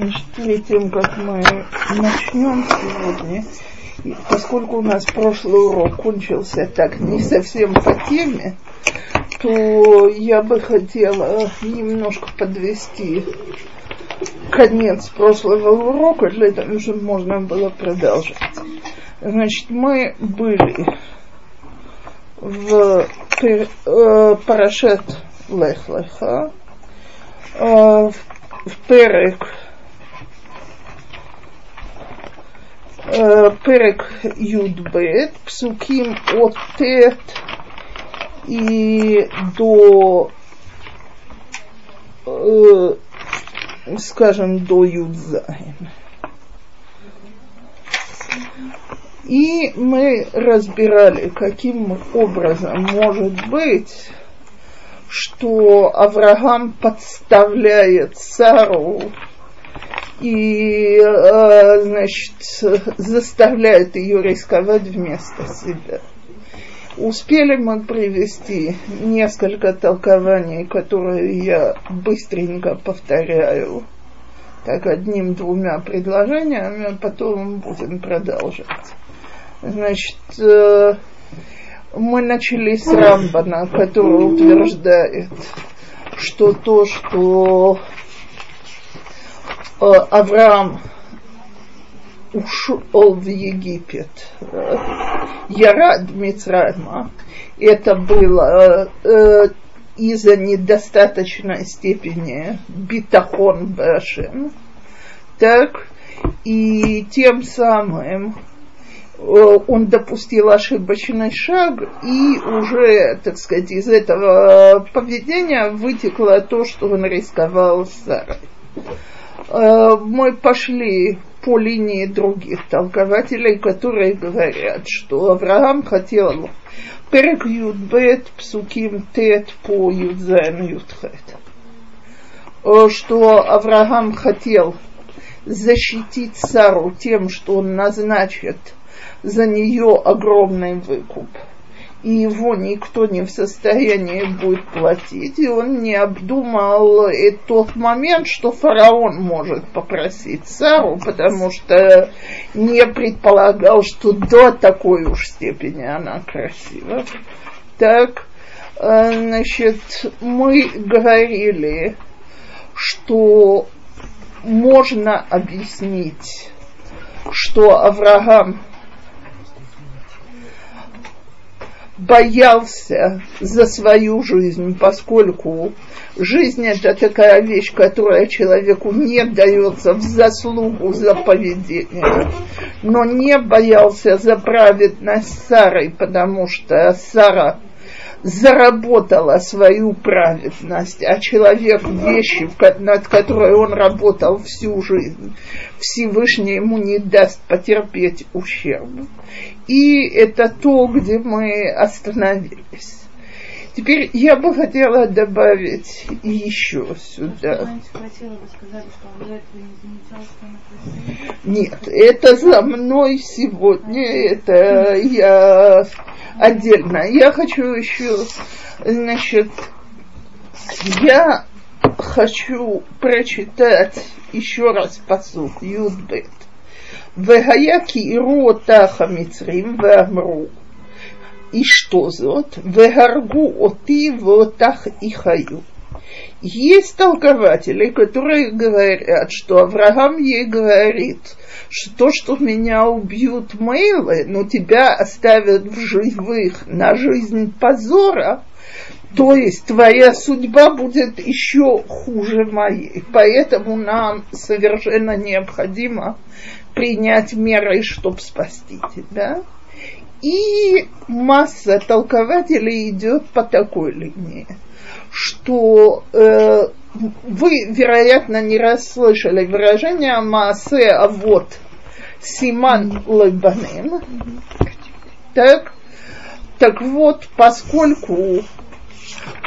Значит, перед тем, как мы начнем сегодня, поскольку у нас прошлый урок кончился так не совсем по теме, то я бы хотела немножко подвести конец прошлого урока, для того, чтобы можно было продолжать. Значит, мы были в э, Парашет Лех-Леха, э, в Перек פרק י"ב, פסוקים от Тет и до, э, скажем, до Юдзайн. И мы разбирали, каким образом может быть, что Авраам подставляет Сару и, э, значит, заставляет ее рисковать вместо себя. Успели мы привести несколько толкований, которые я быстренько повторяю, так одним-двумя предложениями, а потом будем продолжать. Значит, э, мы начали с Рамбана, который утверждает, что то, что Авраам ушел в Египет, э, Ярад Мицрайма, это было э, из-за недостаточной степени битахон Башем, так, и тем самым он допустил ошибочный шаг, и уже, так сказать, из этого поведения вытекло то, что он рисковал с Сарой. Э, мы пошли по линии других толкователей, которые говорят, что Авраам хотел Перек Юдбет, Псуким Тет по Юдзен Юдхет. Э, что Авраам хотел защитить Сару тем, что он назначит за нее огромный выкуп – и его никто не в состоянии будет платить, и он не обдумал и тот момент, что фараон может попросить Сару, потому что не предполагал, что до такой уж степени она красива. Так, э, значит, мы говорили, что можно объяснить, что Авраам боялся за свою жизнь, поскольку жизнь это такая вещь, которая человеку не дается в заслугу за поведение, но не боялся за праведность Сары, потому что Сара заработала свою праведность, а человек вещи, над которой он работал всю жизнь, Всевышний ему не даст потерпеть ущерб. И это то, где мы остановились. Теперь я бы хотела добавить еще сюда. Нет, это за мной сегодня, это я отдельно. Я хочу еще, значит, я хочу прочитать еще раз посуд Юдбет. Вегая кииру отаха мицрим веамру. И что зот? Вегаргу оти вотах и хаю. Есть толкователи, которые говорят, что Авраам ей говорит, что то, что меня убьют мейлы, но тебя оставят в живых на жизнь позора, то есть твоя судьба будет еще хуже моей. Поэтому нам совершенно необходимо принять меры, чтобы спасти тебя. И масса толкователей идет по такой линии, что э, вы, вероятно, не раз слышали «Маасе а вот Симан Лебанин». Так, так вот, поскольку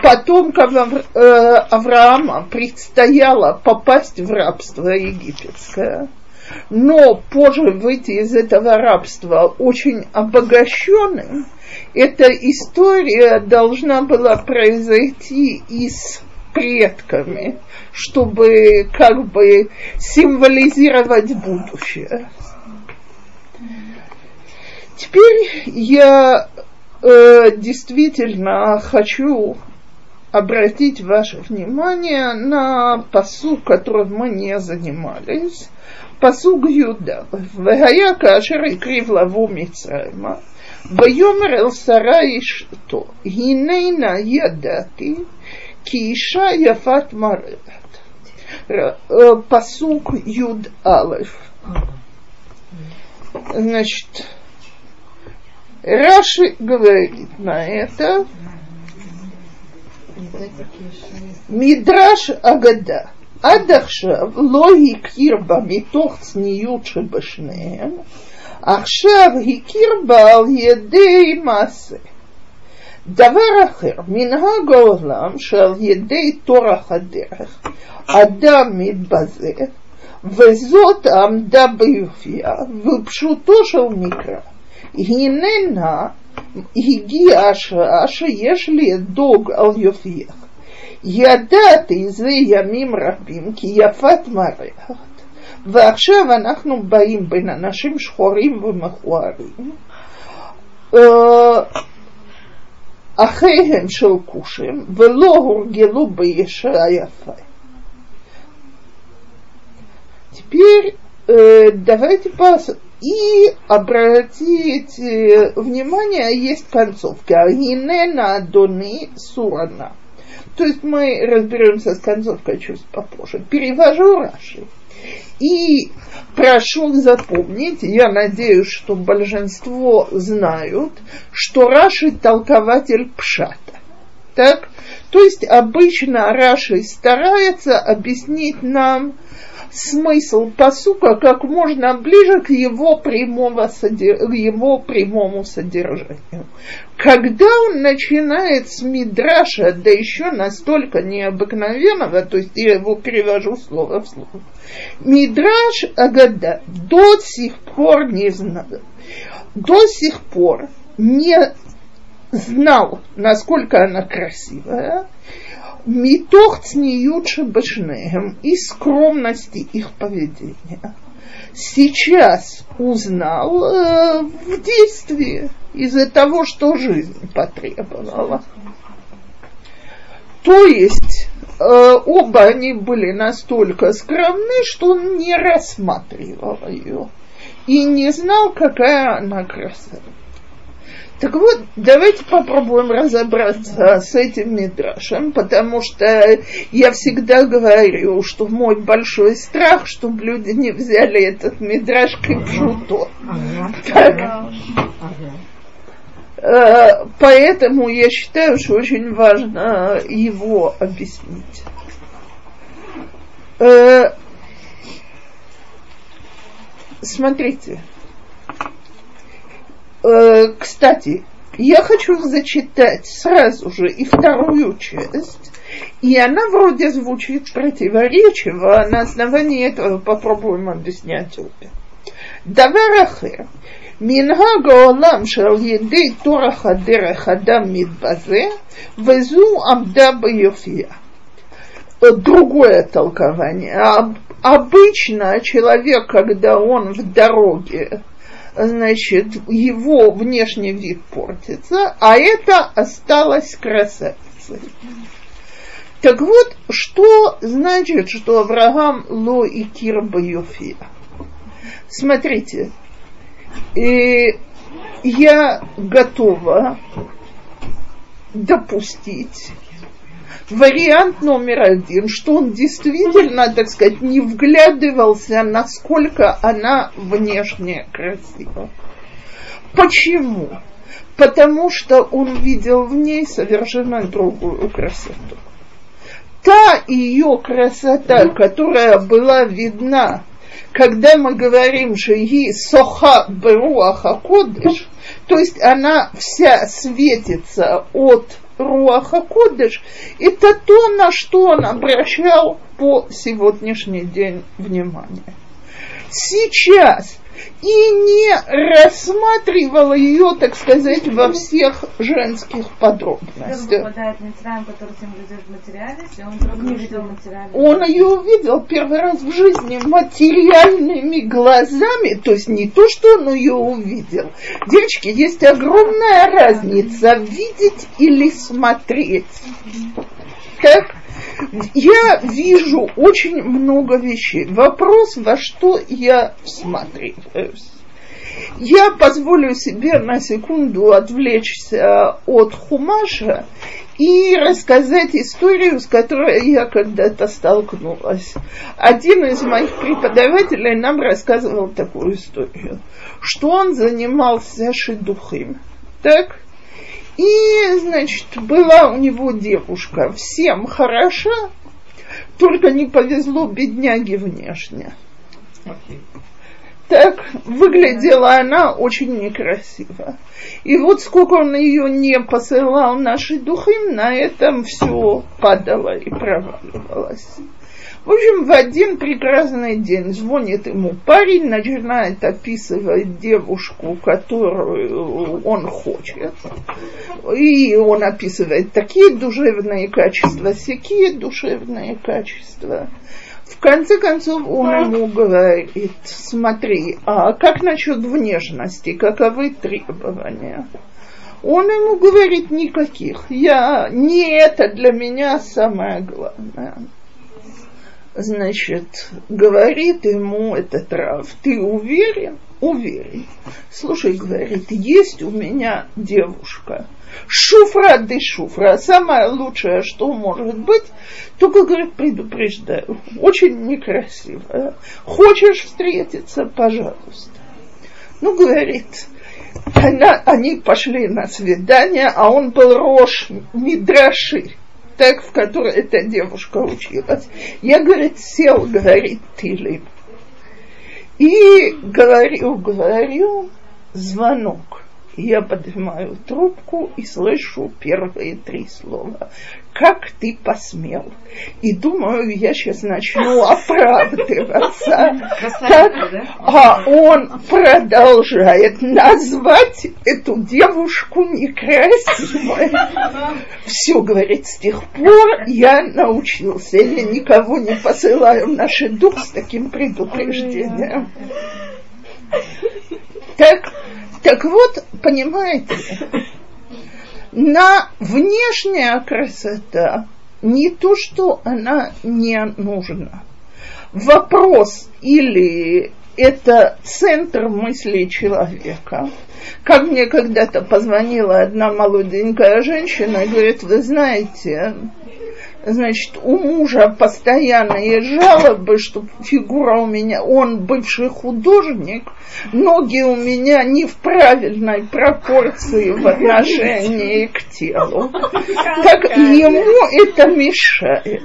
потомкам э, Авраама предстояло попасть в рабство египетское, но позже выйти из этого рабства очень обогащенным, эта история должна была произойти из предками, чтобы как бы символизировать будущее. Теперь я э, действительно хочу обратить ваше внимание на посу, которым мы не занимались. Посуг Юда. Вегая кашер и крив лаву Мицрайма. ויאמר אל שרה אשתו, הננה ידעתי כי אישה יפת מראה. Посук Юд Алеф. Значит, Раши говорит на это Мидраш Агада. עד עכשיו לא הכיר בה מתוך צניעות שבשניהם, עכשיו הכיר בה על ידי מעשה. דבר אחר, מנהג העולם שעל ידי טורח הדרך אדם מתבזה, וזאת עמדה ביופייה, ופשוטו של מקרא. הננה הגיעה השעה שיש לדאוג על יופייך. ידעתי זה ימים רבים כי יפת מערכת, ועכשיו אנחנו באים בין אנשים שחורים ומכוערים, אחיהם של כושים, ולא הורגלו בישה יפה. Теперь э, давайте пос... и обратить внимание, есть концовка. Гинена Дони Сурана. То есть мы разберемся с концовкой чуть попозже. Перевожу Раши. И прошу запомнить, я надеюсь, что большинство знают, что Раши толкователь Пшата. Так? То есть обычно Раши старается объяснить нам смысл посука как можно ближе к его, прямого, его прямому содержанию. Когда он начинает с Мидраша, да еще настолько необыкновенного, то есть я его перевожу слово в слово, Мидраш Агада до сих пор не знал, до сих пор не знал, насколько она красивая, Митох цниют шабашнеем и скромности их поведения. Сейчас узнал э, в действии из-за того, что жизнь потребовала. То есть э, оба они были настолько скромны, что он не рассматривал ее и не знал, какая она красота. Так вот, давайте попробуем разобраться с этим мидрашем, потому что я всегда говорю, что мой большой страх, чтобы люди не взяли этот мидраш как. Так. Э, поэтому я считаю, что очень важно его объяснить. Э, смотрите, кстати, я хочу зачитать сразу же и вторую часть, и она вроде звучит противоречиво, на основании этого попробуем объяснять обе. דבר אחר, מנהג העולם שעל ידי טורח הדרך אדם מתבזה, וזו עמדה ביופייה. Другое толкование. Обычно человек, когда он в дороге значит, его внешний вид портится, а это осталось красавицей. Так вот, что значит, что Авраам ло и кирба юфия? Смотрите, и я готова допустить, вариант номер один, что он действительно, так сказать, не вглядывался, насколько она внешне красива. Почему? Потому что он видел в ней совершенно другую красоту. Та ее красота, которая была видна, когда мы говорим, что ей соха беруаха кодыш, то есть она вся светится от Руаха Кодыш, это то, на что он обращал по сегодняшний день внимание. сейчас и не рассматривала ее, так сказать, во всех женских подробностях. Он ее увидел первый раз в жизни материальными глазами, то есть не то, что он ее увидел. Девочки, есть огромная разница видеть или смотреть. Как я вижу очень много вещей. Вопрос, во что я всматриваюсь. Я позволю себе на секунду отвлечься от Хумаша и рассказать историю, с которой я когда-то столкнулась. Один из моих преподавателей нам рассказывал такую историю, что он занимался шедухим. Так? И, значит, была у него девушка, всем хороша, только не повезло бедняге внешне. Так выглядела она очень некрасиво. И вот сколько он ее не посылал наши духи, на этом все падало и проваливалось. В общем, в один прекрасный день звонит ему парень, начинает описывать девушку, которую он хочет. И он описывает такие душевные качества, всякие душевные качества. В конце концов он ему говорит, смотри, а как насчет внешности, каковы требования? Он ему говорит, никаких. Я, не это для меня самое главное значит, говорит ему этот Рав, ты уверен? Уверен. Слушай, говорит, есть у меня девушка. Шуфра де шуфра. Самое лучшее, что может быть, только, говорит, предупреждаю, очень некрасивая. Хочешь встретиться, пожалуйста. Ну, говорит, она, они пошли на свидание, а он был Рош Мидраши так, в которой эта девушка училась. Я, говорит, сел, говорит, Тилим. И говорю, говорю, звонок. Я поднимаю трубку и слышу первые три слова как ты посмел? И думаю, я сейчас начну оправдываться. Так, а он продолжает назвать эту девушку некрасивой. Все, говорит, с тех пор я научился. Я никого не посылаю в наш дух с таким предупреждением. Так, так вот, понимаете, на внешняя красота не то, что она не нужна. Вопрос или это центр мысли человека. Как мне когда-то позвонила одна молоденькая женщина и говорит, вы знаете, значит, у мужа постоянные жалобы, что фигура у меня, он бывший художник, ноги у меня не в правильной пропорции в отношении к телу. Так ему это мешает.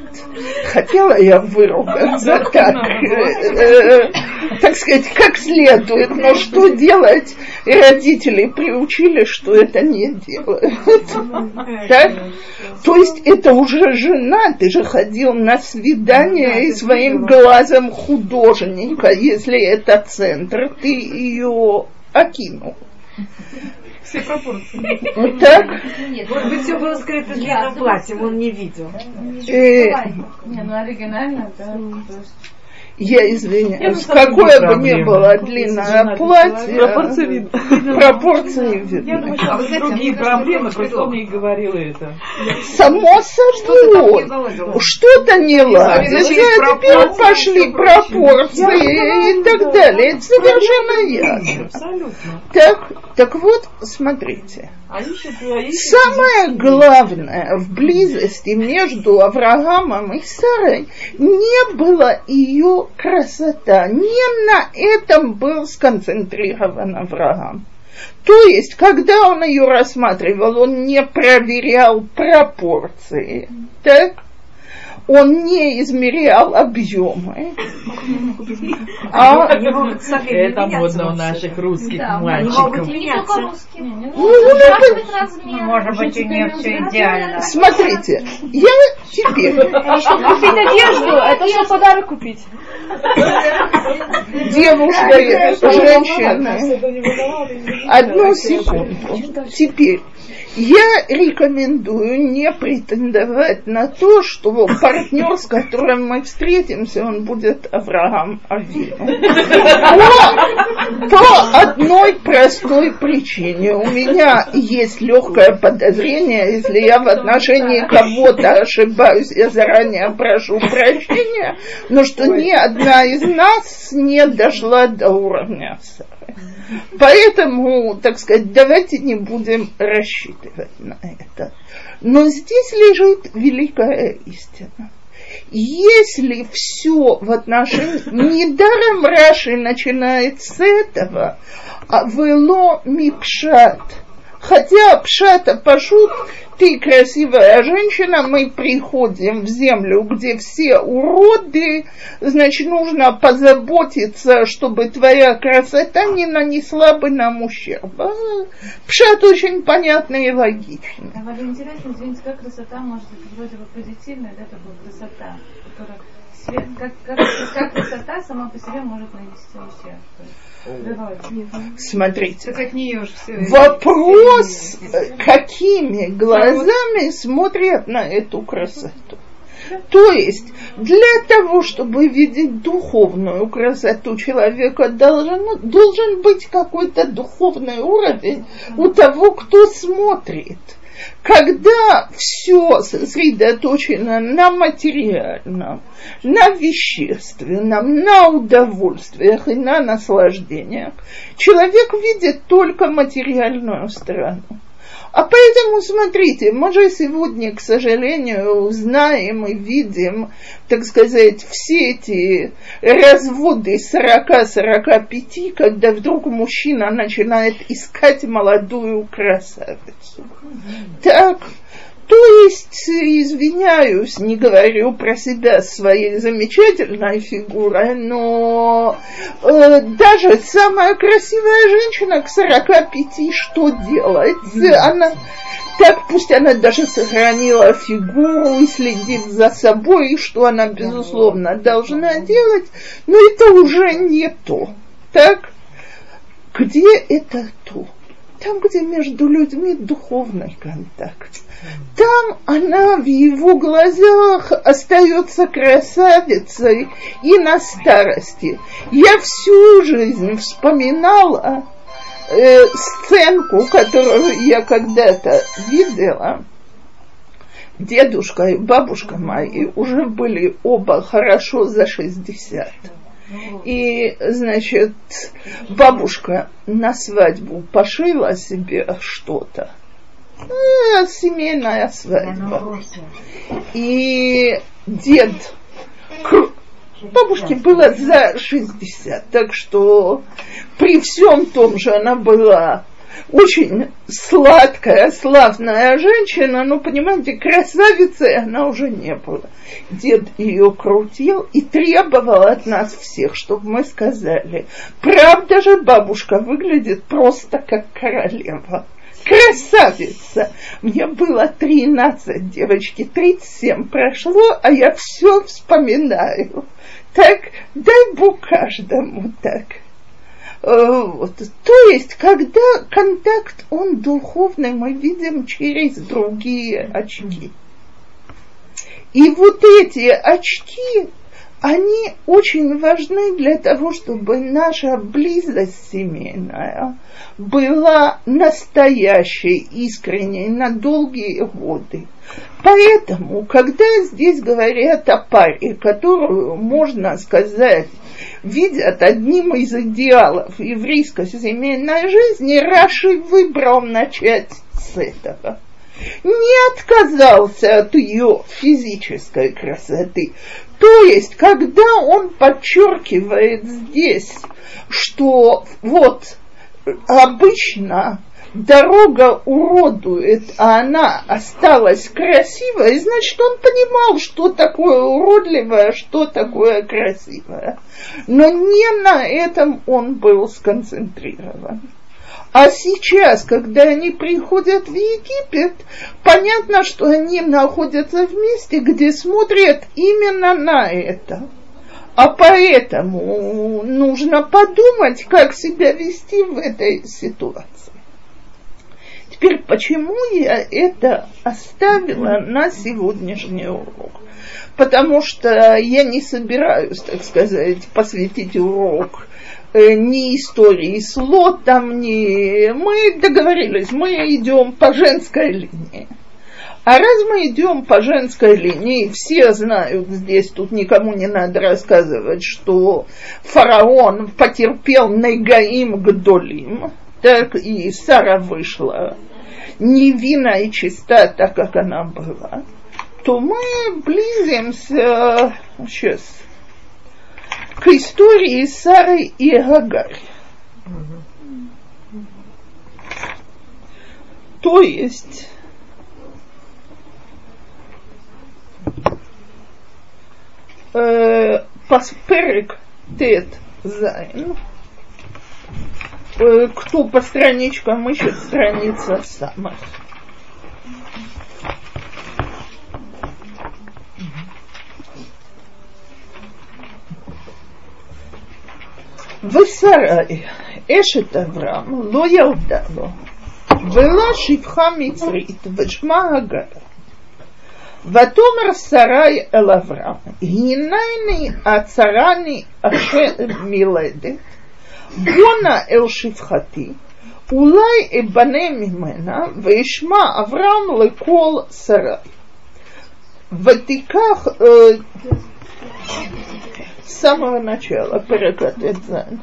Хотела я выругаться так, э, э, так сказать, как следует, но что делать? И родители приучили, что это не делают. Так? То есть это уже жена, ты же ходил на свидание и своим глазом художника, если это центр, ты ее окинул. Все пропорции. Вот так? Нет, может быть, все было скрыто длинным платьем, он не видел. Э, Не, ну оригинально, да. Я извиняюсь, Я какое бы ни было длинное платье, Пропорции видно. пропорции Я видны. думаю, А вы знаете, другие мне проблемы, просто он предлог. и говорил это. Само собой. Что-то не ладится, начались а теперь пошли пропорции и так далее. Это совершенно ясно. Так, так вот, смотрите. А а Самое главное в близости между Авраамом и Сарой не было ее красота. Не на этом был сконцентрирован Авраам. То есть, когда он ее рассматривал, он не проверял пропорции, так? Он не измерял объемы. А не Это модно у наших русских мальчиков. Ну. Может быть, у нее все идеально. смотрите, я теперь Чтобы купить одежду, это что подарок купить. девушка, женщина. Одну секунду. Теперь я рекомендую не претендовать на то, что партнер, с которым мы встретимся, он будет Авраам Авину. По, по одной простой причине. У меня есть легкое подозрение, если я в отношении кого-то ошибаюсь, я заранее прошу прощения, но что ни одна из нас не дошла до уровня. Поэтому, так сказать, давайте не будем рассчитывать на это. Но здесь лежит великая истина. Если все в отношении... Недаром Раши начинает с этого, а вело мипшат. Хотя пшата пашут ты красивая женщина, мы приходим в землю, где все уроды, значит, нужно позаботиться, чтобы твоя красота не нанесла бы нам ущерба. Пшат очень понятный и логичный. А вот интересно, извините, как красота может быть вроде бы позитивная, да, такая красота, которая свет, как, как, как красота сама по себе может нанести ущерб. Смотрите, от нее же все вопрос, какими глазами смотрят на эту красоту. То есть для того, чтобы видеть духовную красоту человека, должен, должен быть какой-то духовный уровень у того, кто смотрит. Когда все сосредоточено на материальном, на вещественном, на удовольствиях и на наслаждениях, человек видит только материальную сторону. А поэтому, смотрите, мы же сегодня, к сожалению, знаем и видим, так сказать, все эти разводы 40-45, когда вдруг мужчина начинает искать молодую красавицу. Так, то есть, извиняюсь, не говорю про себя своей замечательной фигурой, но э, даже самая красивая женщина к 45 что делать? Она так пусть она даже сохранила фигуру и следит за собой, что она, безусловно, должна делать, но это уже не то. Так? Где это то? Там, где между людьми духовный контакт. Там она в его глазах остается красавицей и на старости. Я всю жизнь вспоминала э, сценку, которую я когда-то видела. Дедушка и бабушка мои уже были оба хорошо за 60. И, значит, бабушка на свадьбу пошила себе что-то э, семейная свадьба. И дед бабушке было за 60, так что при всем том же она была очень сладкая, славная женщина, но, понимаете, красавицей она уже не была. Дед ее крутил и требовал от нас всех, чтобы мы сказали, правда же бабушка выглядит просто как королева красавица. Мне было 13, девочки, 37 прошло, а я все вспоминаю. Так, дай Бог каждому так. Э. То есть, когда контакт, он духовный, мы видим через другие очки. И вот эти очки, они очень важны для того, чтобы наша близость семейная была настоящей, искренней на долгие годы. Поэтому, когда здесь говорят о паре, которую, можно сказать, видят одним из идеалов еврейской семейной жизни, Раши выбрал начать с этого не отказался от ее физической красоты. То есть, когда он подчеркивает здесь, что вот обычно дорога уродует, а она осталась красивой, значит, он понимал, что такое уродливое, что такое красивое. Но не на этом он был сконцентрирован. А сейчас, когда они приходят в Египет, понятно, что они находятся в месте, где смотрят именно на это. А поэтому нужно подумать, как себя вести в этой ситуации. Теперь, почему я это оставила на сегодняшний урок? Потому что я не собираюсь, так сказать, посвятить урок ни истории с лотом, ни... Мы договорились, мы идем по женской линии. А раз мы идем по женской линии, все знают здесь, тут никому не надо рассказывать, что фараон потерпел Негаим Гдолим, так и Сара вышла. Невинна и чиста, так как она была, то мы близимся сейчас к истории Сары и Агари. То есть э, Пасперик Тет Зайн. Э, кто по страничкам ищет, страница самая. ושרי אשת אברהם לא ילדה לו, ולא שפחה מצרית ושמה הגר. ותאמר שרי אל אברהם, הנני עצרני אשר מלדת, בונה אל שפחתי, אולי אבנה ממנה, וישמע אברהם לכל שרי. ותיקח э, с самого начала перекат Эдзайн.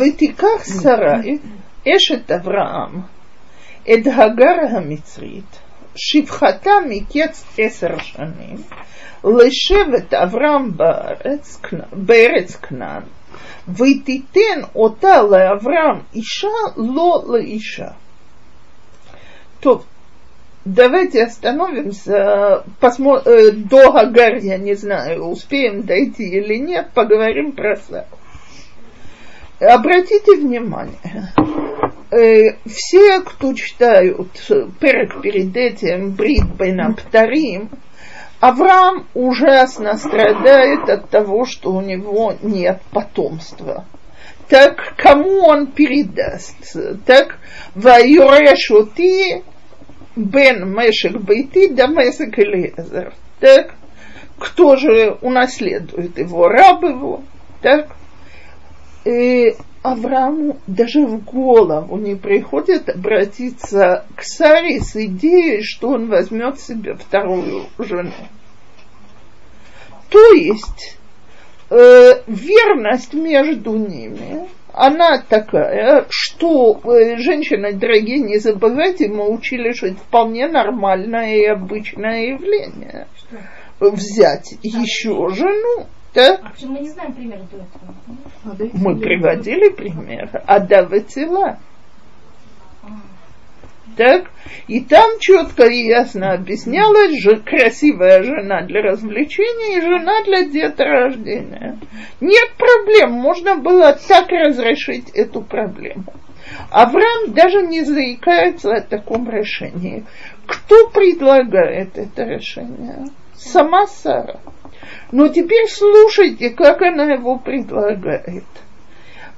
ותיקח שרי אשת אברהם את הגר המצרית, שפחתה מקץ עשר שנים, לשבט אברהם בארץ, בארץ כנען, ותיתן אותה לאברהם אישה לא לאישה. טוב, давайте остановимся, посмо... э, до Агар, я не знаю, успеем дойти или нет, поговорим про Сару. Обратите внимание, э, все, кто читают перек перед этим Брит Бейнаптарим, Авраам ужасно страдает от того, что у него нет потомства. Так кому он передаст? Так Вайорешути бен Мешек Бейти да Месек Элиезер. Так кто же унаследует его? Раб его. Так э, Аврааму даже в голову не приходит обратиться к Саре с идеей, что он возьмет себе вторую жену. То есть э, верность между ними, она такая, что э, женщины, дорогие, не забывайте, мы учили, что это вполне нормальное и обычное явление. Взять еще жену так? А почему мы не знаем пример до этого? Мы приводили пример. Адава тела. Так? И там четко и ясно объяснялось, что красивая жена для развлечения и жена для деторождения. Нет проблем, можно было так разрешить эту проблему. Авраам даже не заикается о таком решении. Кто предлагает это решение? Сама Сара. Но теперь слушайте, как она его предлагает.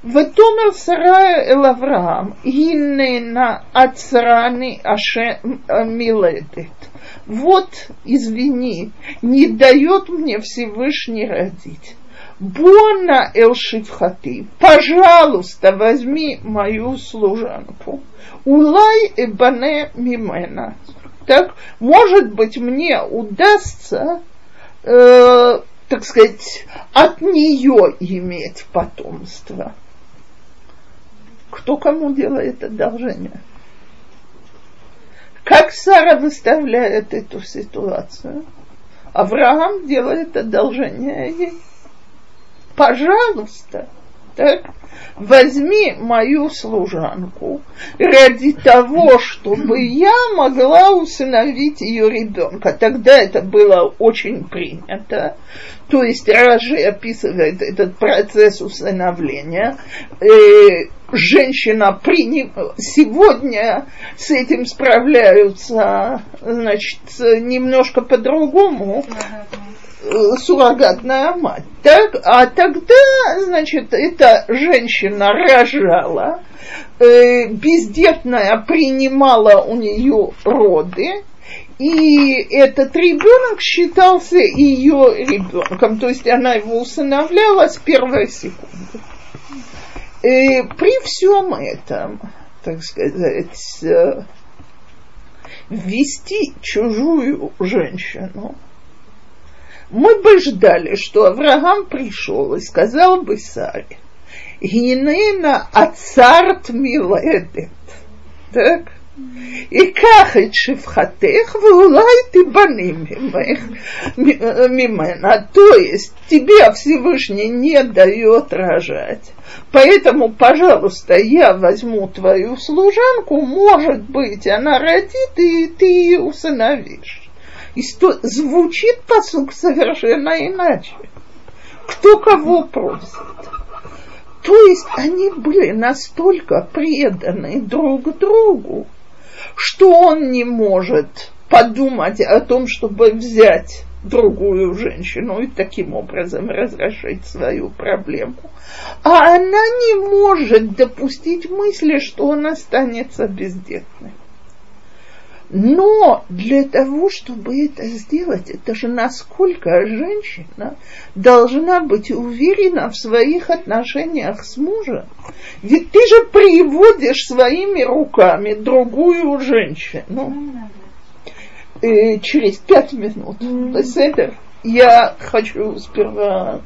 ותאמר שרה אל אברהם, הננה עצרני אשר миледет. Вот, извини, не дает мне Всевышний родить. Бона эл шифхати, пожалуйста, возьми мою служанку. Улай эбане мимена. Так, может быть, мне удастся э, так сказать, от нее иметь потомство. Кто кому делает одолжение? Как Сара выставляет эту ситуацию? Авраам делает одолжение ей. Пожалуйста, Так? Возьми мою служанку ради того, чтобы я могла усыновить ее ребенка. Тогда это было очень принято. То есть Ражи описывает этот процесс усыновления. Э, женщина приним... сегодня с этим справляются, значит, немножко по-другому суррогатная мать. Так, а тогда, значит, эта женщина рожала, э, бездетная принимала у нее роды, и этот ребенок считался ее ребенком, то есть она его усыновляла с первой секунды. И при всем этом, так сказать, э, ввести чужую женщину, мы бы ждали, что Авраам пришел и сказал бы Саре, Гинена ацарт миледет. Так? ייקח את шифхатех, ואולי тибаним мимена. То есть тебе Всевышний не дает рожать. Поэтому, пожалуйста, я возьму твою служанку, может быть, она родит, и ты ее усыновишь. И сто... звучит посук совершенно иначе. Кто кого просит. То есть они были настолько преданы друг другу, что он не может подумать о том, чтобы взять другую женщину и таким образом разрешить свою проблему. А она не может допустить мысли, что он останется бездетным. Но для того, чтобы это сделать, это же насколько женщина должна быть уверена в своих отношениях с мужем. Ведь ты же приводишь своими руками другую женщину. Э, через пять минут. Mm-hmm. Я хочу сперва...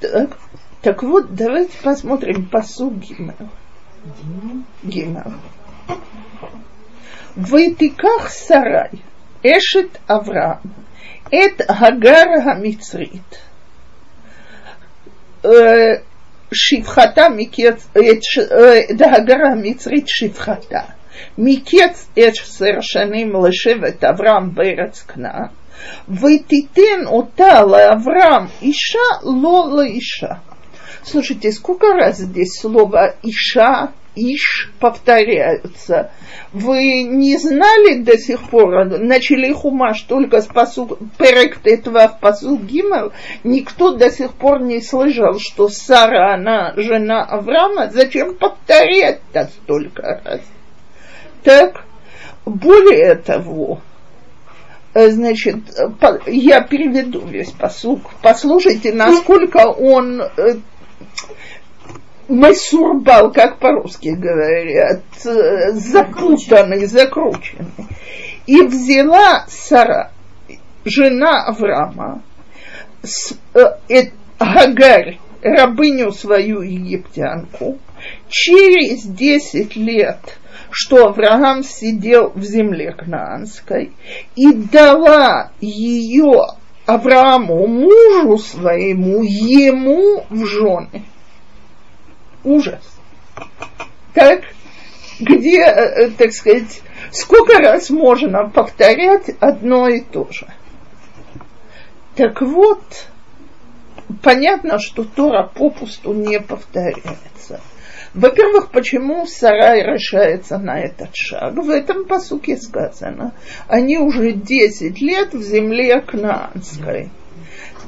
Так, так вот, давайте посмотрим посуд Гимел. Гимел. Вайтиках сарай, эшет Авраам, эт Гагар Хамицрит. שפחתה מקץ, את הגר המצרית שפחתה. מקץ עשר שנים לשבט אברהם בארץ כנען, ותיתן אותה לאברהם אישה לא לאישה. Слушайте, сколько раз здесь слово «иша» Иш повторяются. Вы не знали до сих пор, начали хумаш только с посуд, перек этого в посуд Гимел, никто до сих пор не слышал, что Сара, она жена Авраама, зачем повторять-то столько раз? Так, более того, значит, я переведу весь посук. Послушайте, насколько он э, Масурбал, как по-русски говорят, запутанный, закрученный. И взяла Сара, жена Авраама, с, э, э, Гагарь, рабыню свою египтянку, через десять лет, что Авраам сидел в земле Кнаанской, и дала ее Аврааму, мужу своему, ему в жены ужас. Так, где, э, так сказать, сколько раз можно повторять одно и то же. Так вот, понятно, что Тора попусту не повторяется. Во-первых, почему Сарай решается на этот шаг? В этом посуке сказано, они уже 10 лет в земле Кнаанской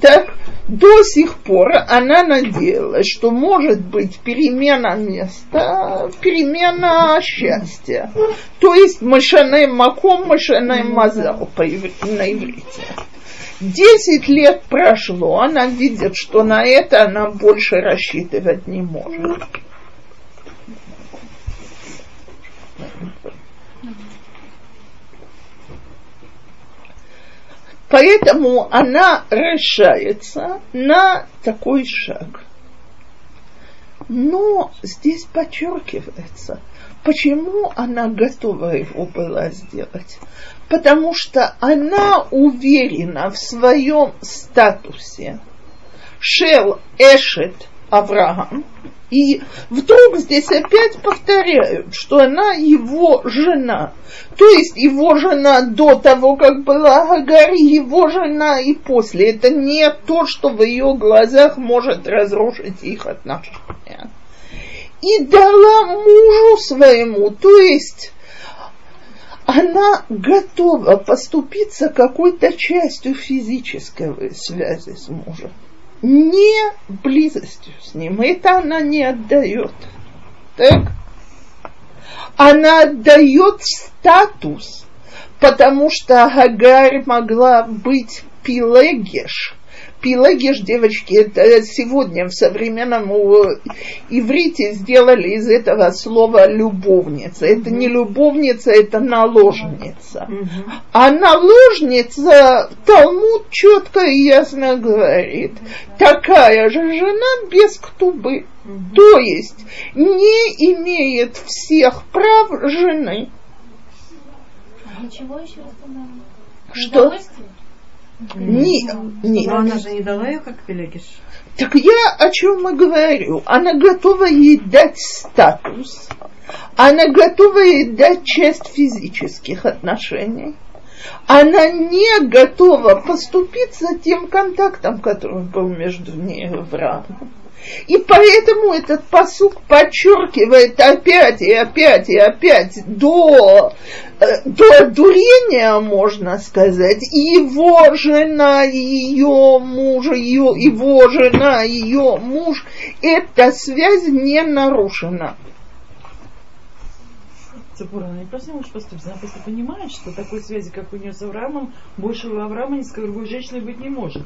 так до сих пор она надеялась, что может быть перемена места, перемена счастья. То есть мышаной маком, мышаной мазал на иврите. Десять лет прошло, она видит, что на это она больше рассчитывать не может. Поэтому она решается на такой шаг. Но здесь подчеркивается, почему она готова его была сделать. Потому что она уверена в своем статусе. Шел Эшет Авраам. И вдруг здесь опять повторяют, что она его жена. То есть его жена до того, как была Агарь, его жена и после. Это не то, что в ее глазах может разрушить их отношения. И дала мужу своему, то есть она готова поступиться какой-то частью физической связи с мужем не близостью с ним. Это она не отдает. Так? Она отдает статус, потому что Агарь могла быть пилегеш, Пилагиш, девочки, это сегодня в современном иврите сделали из этого слова любовница. Это не любовница, это наложница. А наложница, Талмуд четко и ясно говорит, такая же жена без ктубы. То есть не имеет всех прав жены. Ничего еще раз Что? Не, не. Но она же не дала ее как Пелегиш. Так я о чем и говорю. Она готова ей дать статус. Она готова ей дать часть физических отношений. Она не готова поступиться тем контактом, который был между ней и Авраамом. И поэтому этот посук подчеркивает опять и опять и опять до, э, до дурения, можно сказать, его жена, ее муж, ее, его жена, ее муж, эта связь не нарушена. Цепура, она не просто не может поступить, она просто понимает, что такой связи, как у нее с Авраамом, больше у Авраама ни с какой другой женщиной быть не может.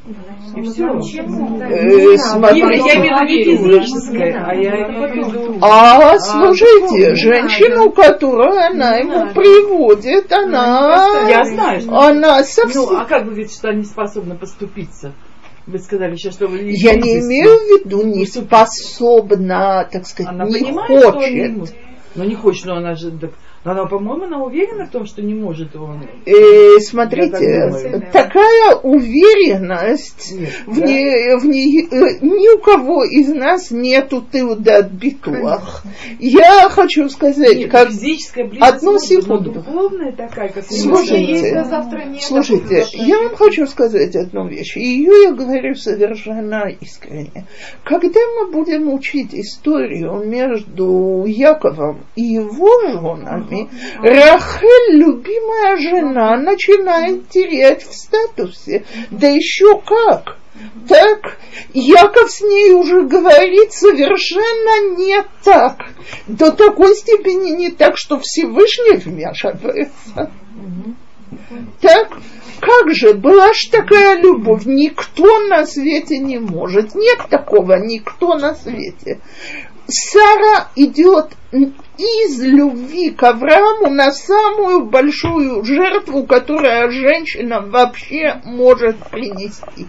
И все. Э, смотрите. Я имею в виду не физическое, а я имею в виду... А, слушайте, женщину, которую она ему приводит, она... Я знаю. Она Ну, совсем... а как вы видите, что они способны поступиться? Вы сказали сейчас, что вы не Я не имею в виду не способна, так сказать, Она не понимает, не хочет. Но не хочет, но она же... так- она, по-моему, она уверена в том, что не может он. Э, смотрите, так такая уверенность Нет, в да? ней, в ней, э, ни у кого из нас нету тыудат битуах. Я хочу сказать, Нет, как физическая близость Одну секунду. духовная такая, как у Слушайте, завтра нет, Слушайте, я вам хочу сказать одну вещь, и ее я говорю совершенно искренне. Когда мы будем учить историю между Яковом и его женами, Рахель, любимая жена, начинает терять в статусе. Да еще как! Так, Яков с ней уже говорит совершенно не так. До такой степени не так, что Всевышний вмешивается. Так, как же, была ж такая любовь, никто на свете не может, нет такого, никто на свете. Сара идет из любви к Аврааму на самую большую жертву, которая женщина вообще может принести.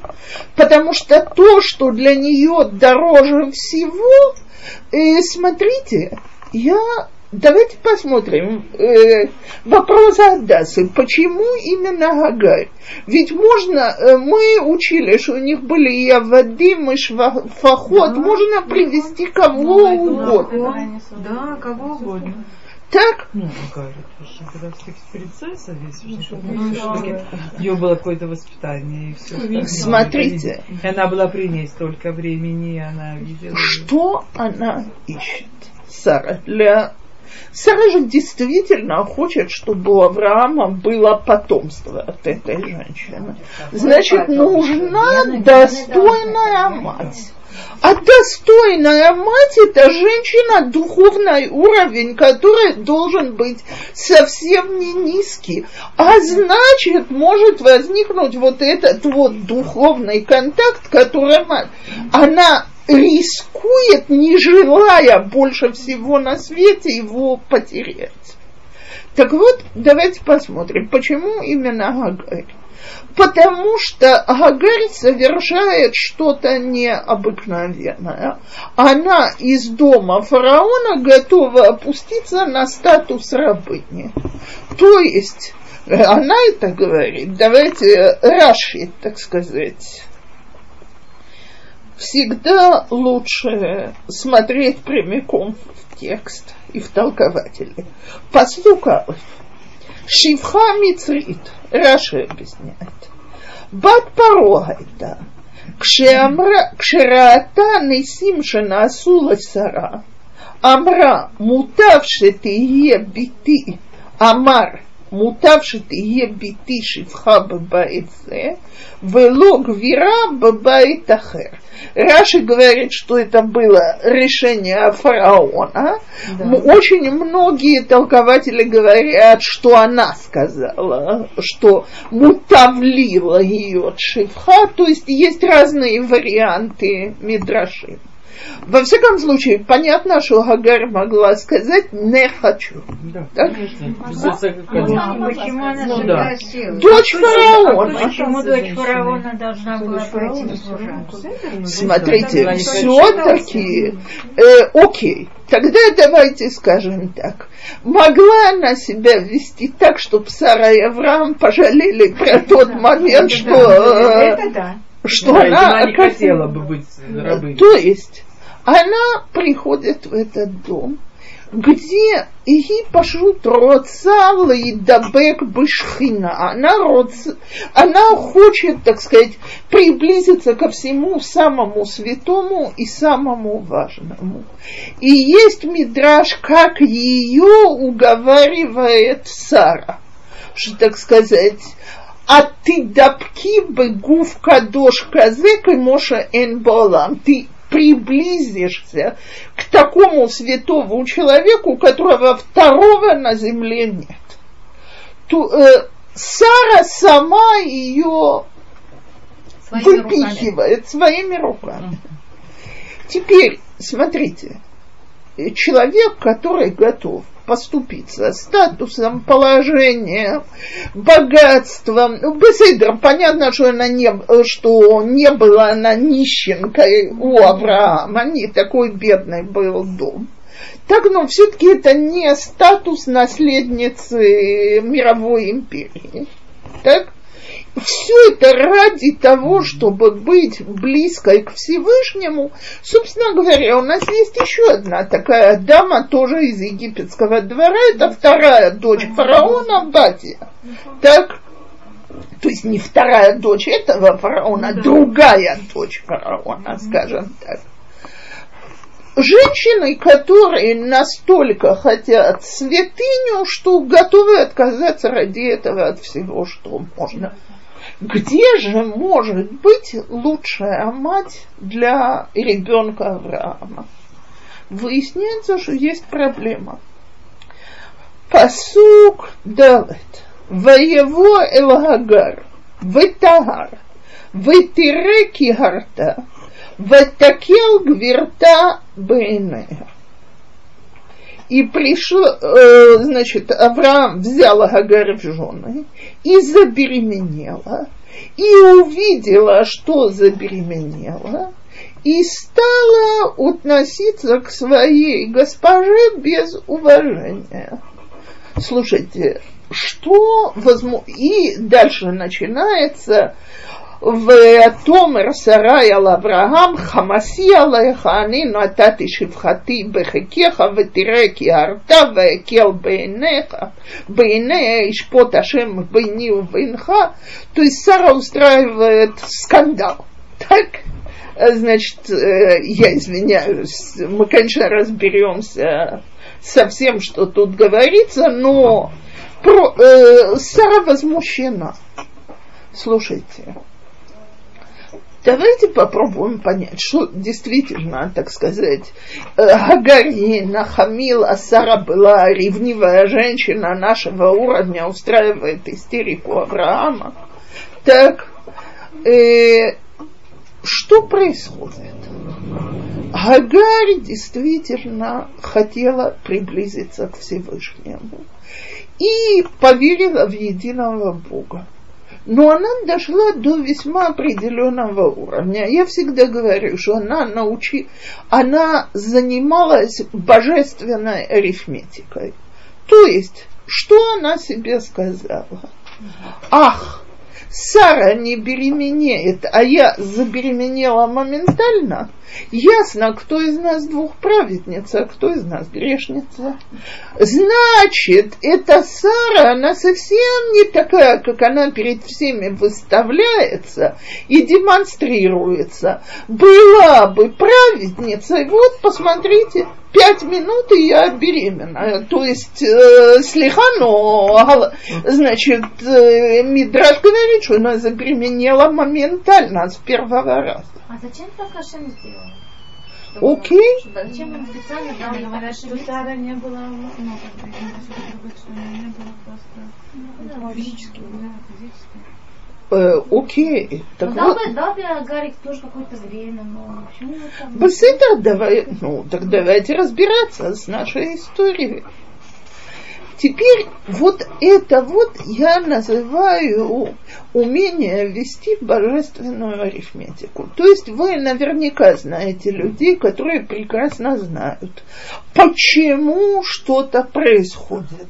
Потому что то, что для нее дороже всего, э, смотрите, я Давайте посмотрим э, вопрос Адасы. Почему именно Гагарь? Ведь можно, э, мы учили, что у них были и Авадим, и Швахот, можно привести кого угодно. Да, кого угодно. Так? Ну, Галя, слушай, когда все принцесса весь уже, все-таки у нее было какое-то воспитание и все. Смотрите. И она была при ней столько времени, и она видела. Что она ищет, Сара, для Сара же действительно хочет, чтобы у Авраама было потомство от этой женщины. Значит, нужна достойная мать. А достойная мать – это женщина, духовный уровень, который должен быть совсем не низкий. А значит, может возникнуть вот этот вот духовный контакт, который она рискует, не желая больше всего на свете его потерять. Так вот, давайте посмотрим, почему именно Агарь. Потому что Агарь совершает что-то необыкновенное. Она из дома фараона готова опуститься на статус рабыни. То есть, она это говорит, давайте Раши, так сказать, всегда лучше смотреть прямиком в текст и в толкователе. Постукалась. Шивха Мицрит, Раши объясняет. Бат Парогайта, Кшерата Несим Шанасула Сара, Амра Мутавши е Бити, Амар מוטב שתהיה ביתי שפחה בבית זה, ולא גבירה בבית אחר. Раши говорит, что это было решение фараона. Да. Очень многие толкователи говорят, что она сказала, что мутавлила ее шифха, то есть есть разные варианты мидраши. Во всяком случае, понятно, что Гагар могла сказать «не хочу». Да, так? конечно. Почему она ну, да. Дочь фараона. Почему дочь фараона должна была пройти Смотрите, все-таки, э, окей, тогда давайте скажем так. Могла она себя вести так, чтобы Сара и Авраам пожалели про тот момент, что... Это да. Что она, не хотела бы быть рабыней. То есть она приходит в этот дом, где и пашут роца лейдабек бышхина. Она, роца, она хочет, так сказать, приблизиться ко всему самому святому и самому важному. И есть мидраж, как ее уговаривает Сара, что, так сказать, а ты дабки бы гуф кадош казек и моша эн балам. Ты приблизишься к такому святому человеку, которого второго на земле нет. То, э, Сара сама ее своими выпихивает руками. своими руками. Теперь, смотрите, человек, который готов поступиться статусом, положением, богатством. Ну, Беседер, понятно, что, она не, что не была она нищенкой у Авраама, не такой бедный был дом. Так, но все-таки это не статус наследницы мировой империи. Так? Все это ради того, чтобы быть близкой к Всевышнему. Собственно говоря, у нас есть еще одна такая дама, тоже из египетского двора, это вторая дочь фараона Батия. Так, то есть не вторая дочь этого фараона, а другая дочь фараона, скажем так. Женщины, которые настолько хотят святыню, что готовы отказаться ради этого от всего, что можно где же может быть лучшая мать для ребенка Авраама? Выясняется, что есть проблема. Пасук далет. Воево Элгагар. Витагар. Витире кигарта. Ватакел гвирта бейнея. И пришел, э, значит, Авраам взял Агар в жены и забеременела, и увидела, что забеременела, и стала относиться к своей госпоже без уважения. Слушайте, что возможно... И дальше начинается ותאמר שרי על אברהם, חמסי עליך אני נתתי שפחתי בחיקך ותראה כי הרתה והקל בעיניך, בעיני ישפוט השם ביני ובינך, то есть Сара устраивает скандал. Так? Значит, я извиняюсь, мы, конечно, разберемся со всем, что тут говорится, но про, э, Сара возмущена. Слушайте, Давайте попробуем понять, что действительно, так сказать, Гагари нахамил, а Сара была ревнивая женщина нашего уровня, устраивает истерику Авраама. Так, э, что происходит? Гагарь действительно хотела приблизиться к Всевышнему и поверила в единого Бога но она дошла до весьма определенного уровня. Я всегда говорю, что она научи, она занималась божественной арифметикой. То есть, что она себе сказала? Ах, Сара не беременеет, а я забеременела моментально, ясно, кто из нас двух праведница, а кто из нас грешница. Значит, эта Сара, она совсем не такая, как она перед всеми выставляется и демонстрируется. Была бы праведницей, вот, посмотрите, пять минут, и я беременна. То есть э, слегка, значит, э, Мидраш говорит, что она забеременела моментально, с первого раза. А зачем так Хашем сделал? Окей. Зачем он специально дал ей Говорят, что? Сара не было, ну, бы, не было просто... да, физически. Да, физически. Э, окей. Так Ну, вот, бы, дал бы Гарик тоже какое-то время, но почему его там... Беседа, давай, ну, так давайте разбираться с нашей историей. Теперь вот это вот я называю умение вести божественную арифметику. То есть вы наверняка знаете людей, которые прекрасно знают, почему что-то происходит.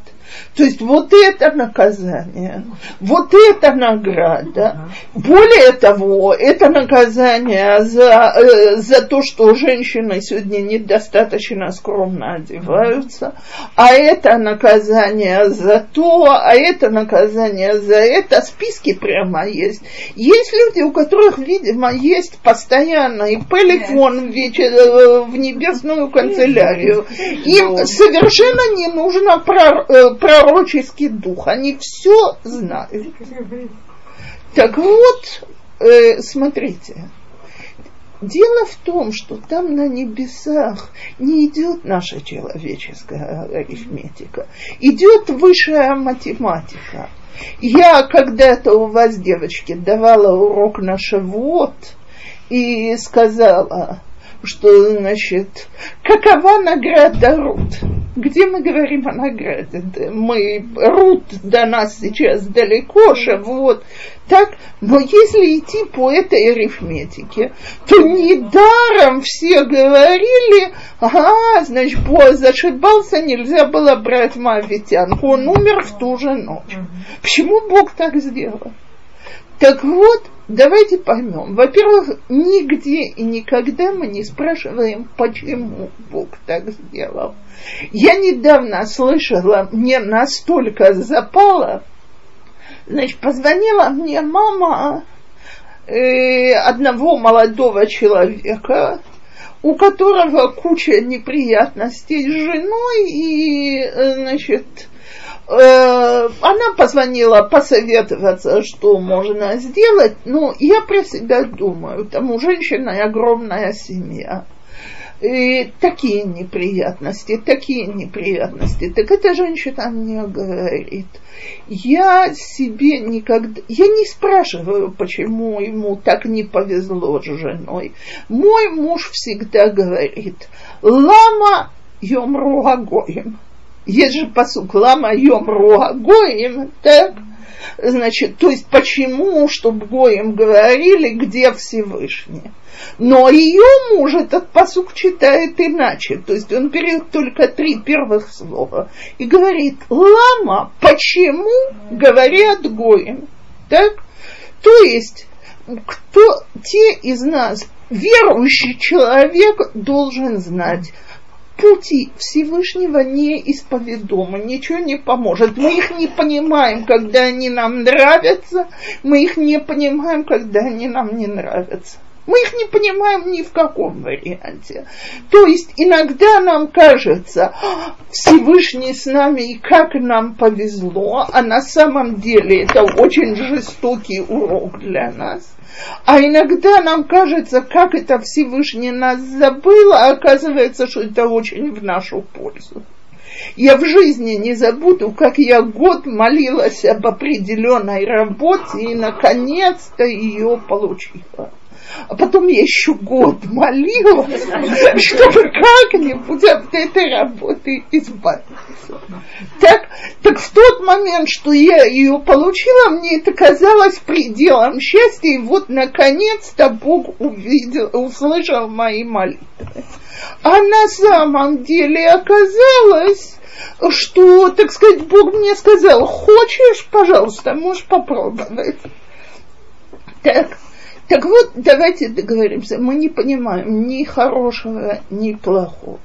То есть вот это наказание, вот это награда. Более того, это наказание за, э, за то, что женщины сегодня недостаточно скромно одеваются, а это наказание за то, а это наказание за это. Списки прямо есть. Есть люди, у которых, видимо, есть постоянный телефон в, вечер, э, в небесную канцелярию. Им совершенно не нужно про- э, пророческий дух. Они все знают. Так вот, э, смотрите. Дело в том, что там на небесах не идет наша человеческая арифметика, идет высшая математика. Я когда-то у вас, девочки, давала урок на Шавуот и сказала, что, значит, какова награда Рут? Где мы говорим о награде? Мы, Рут до нас сейчас далеко, Шавуот. Так, но если идти по этой арифметике, то недаром все говорили, ага, значит, Боаз ошибался, нельзя было брать мавитянку, он умер в ту же ночь. Почему Бог так сделал? Так вот, давайте поймем. Во-первых, нигде и никогда мы не спрашиваем, почему Бог так сделал. Я недавно слышала, мне настолько запало, значит, позвонила мне мама э, одного молодого человека, у которого куча неприятностей с женой, и, э, значит, она позвонила посоветоваться, что можно сделать, но я про себя думаю, там у женщины огромная семья. И такие неприятности, такие неприятности. Так эта женщина мне говорит, я себе никогда, я не спрашиваю, почему ему так не повезло с женой. Мой муж всегда говорит, лама йомру агоим. Есть же посук лама йомру агоим, так? Значит, то есть почему, чтобы Гоем говорили, где Всевышний? Но ее муж этот посук читает иначе. То есть он берет только три первых слова и говорит, лама, почему говорят Гоем? Так? То есть, кто, те из нас, верующий человек должен знать, пути Всевышнего неисповедомы, ничего не поможет. Мы их не понимаем, когда они нам нравятся, мы их не понимаем, когда они нам не нравятся. Мы их не понимаем ни в каком варианте. То есть иногда нам кажется, «А, Всевышний с нами и как нам повезло, а на самом деле это очень жестокий урок для нас. А иногда нам кажется, как это Всевышний нас забыл, а оказывается, что это очень в нашу пользу. Я в жизни не забуду, как я год молилась об определенной работе и наконец-то ее получила. А потом я еще год молилась, чтобы как-нибудь от этой работы избавиться. Так, так в тот момент, что я ее получила, мне это казалось пределом счастья, и вот наконец-то Бог увидел, услышал мои молитвы. А на самом деле оказалось, что, так сказать, Бог мне сказал, хочешь, пожалуйста, можешь попробовать. Так, так вот, давайте договоримся, мы не понимаем ни хорошего, ни плохого.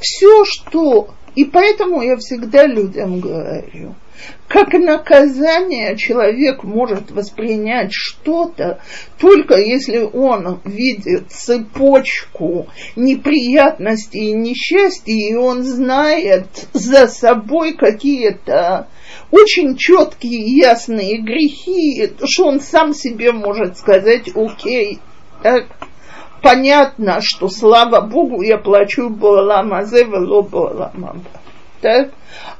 Все, что... И поэтому я всегда людям говорю – как наказание человек может воспринять что-то, только если он видит цепочку неприятностей и несчастий, и он знает за собой какие-то очень четкие ясные грехи, что он сам себе может сказать, окей, так, понятно, что слава Богу, я плачу Боаламазе, вело Боаламаба. Так?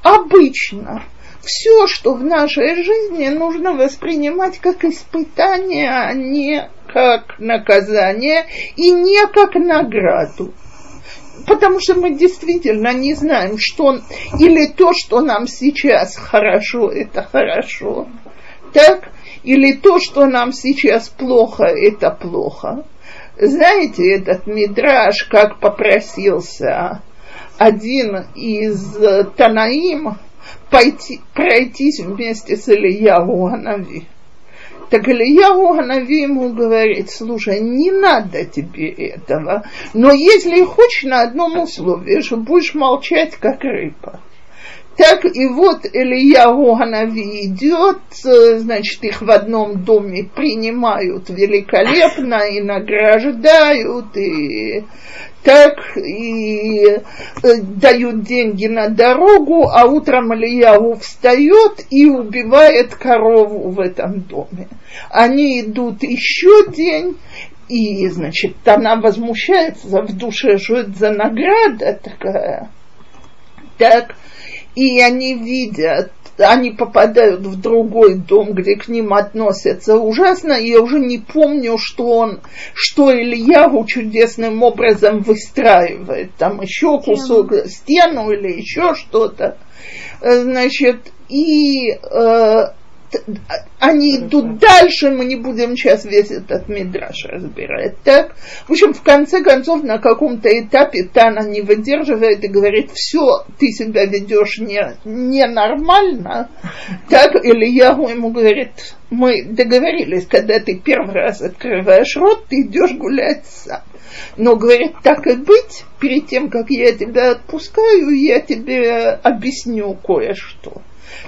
Обычно все, что в нашей жизни нужно воспринимать как испытание, а не как наказание и не как награду. Потому что мы действительно не знаем, что или то, что нам сейчас хорошо, это хорошо, так, или то, что нам сейчас плохо, это плохо. Знаете, этот мидраж, как попросился один из Танаим, пойти, пройтись вместе с Ильяу Ханави. Так Ильяу Ханави ему говорит, слушай, не надо тебе этого, но если хочешь на одном условии, что будешь молчать, как рыба. Так и вот Ильяу Ханави идет, значит, их в одном доме принимают великолепно и награждают, и так и э, дают деньги на дорогу, а утром Ильяву встает и убивает корову в этом доме. Они идут еще день, и, значит, она возмущается в душе, что за награда такая. Так, и они видят они попадают в другой дом, где к ним относятся ужасно, и я уже не помню, что он, что Ильяву чудесным образом выстраивает, там еще кусок, стену или еще что-то. Значит, и э, они идут дальше, мы не будем сейчас весь этот мидраж разбирать. Так? В общем, в конце концов, на каком-то этапе Тана не выдерживает и говорит, все, ты себя ведешь не, ненормально. Так, или я ему говорит, мы договорились, когда ты первый раз открываешь рот, ты идешь гулять сам. Но, говорит, так и быть, перед тем, как я тебя отпускаю, я тебе объясню кое-что.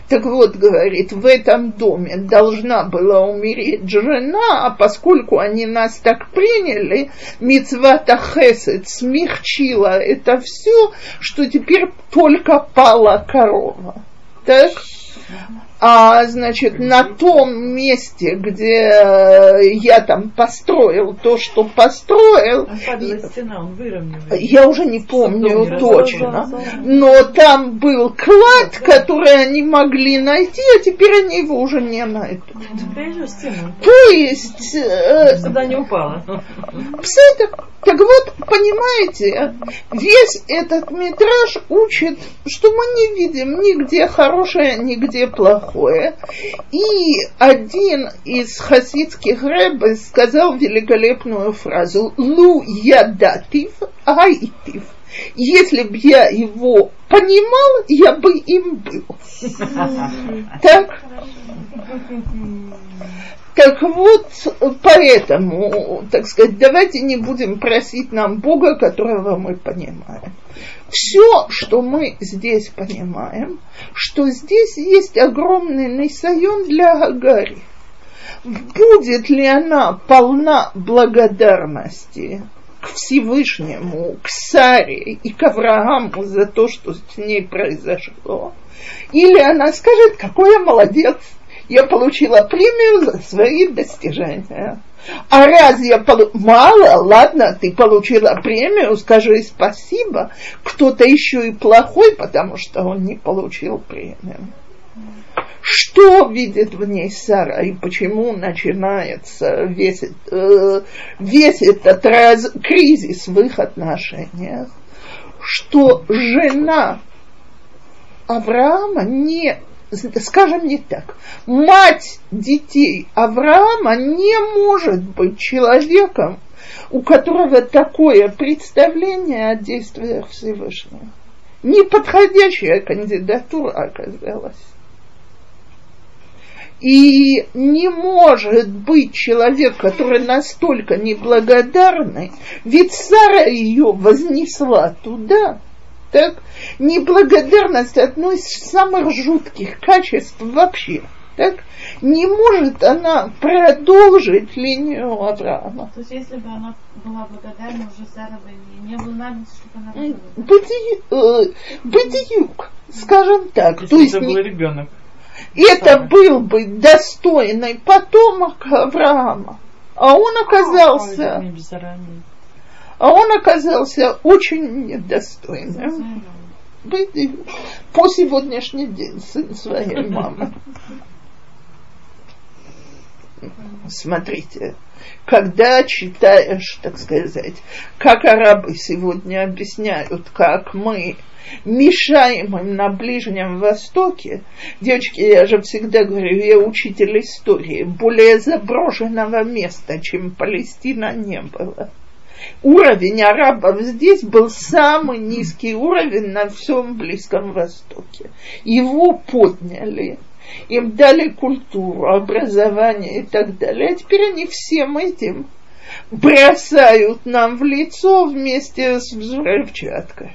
Так вот, говорит, в этом доме должна была умереть жена, а поскольку они нас так приняли, мецвата хесед смягчила это все, что теперь только пала корова. Так? А, значит, на том месте, где э, я там построил то, что построил, стена, я уже не помню точно, но там был клад, который они могли найти, а теперь они его уже не найдут. То есть... Э, Сюда не упала. Так вот, понимаете, весь этот метраж учит, что мы не видим нигде хорошее, нигде плохое. И один из хасидских рэбе сказал великолепную фразу «Лу ядатив айтив». Если бы я его понимал, я бы им был. Так? Так вот, поэтому, так сказать, давайте не будем просить нам Бога, которого мы понимаем. Все, что мы здесь понимаем, что здесь есть огромный несайон для Агари. Будет ли она полна благодарности к Всевышнему, к Саре и к Аврааму за то, что с ней произошло? Или она скажет, какой я молодец, я получила премию за свои достижения. А раз я полу... мало, ладно, ты получила премию, скажи спасибо. Кто-то еще и плохой, потому что он не получил премию. Что видит в ней Сара и почему начинается весь, э, весь этот раз, кризис в их отношениях? Что жена Авраама не скажем не так, мать детей Авраама не может быть человеком, у которого такое представление о действиях Всевышнего. Неподходящая кандидатура оказалась. И не может быть человек, который настолько неблагодарный, ведь Сара ее вознесла туда. Так? Неблагодарность одно из самых жутких качеств вообще. Так? Не может она продолжить линию Авраама. То есть, если бы она была благодарна, уже Сара бы не, не было надо, чтобы она была Бадию- э, Бадиюк, скажем так. Если То есть это был не- ребенок. это Сара. был бы достойный потомок Авраама. А он оказался, не без заранее. А он оказался очень недостойным. По сегодняшний день сын своей мамы. Смотрите, когда читаешь, так сказать, как арабы сегодня объясняют, как мы мешаем им на Ближнем Востоке, девочки, я же всегда говорю, я учитель истории, более заброшенного места, чем Палестина, не было. Уровень арабов здесь был самый низкий уровень на всем Близком Востоке. Его подняли им дали культуру, образование и так далее. А теперь они всем этим бросают нам в лицо вместе с взрывчаткой.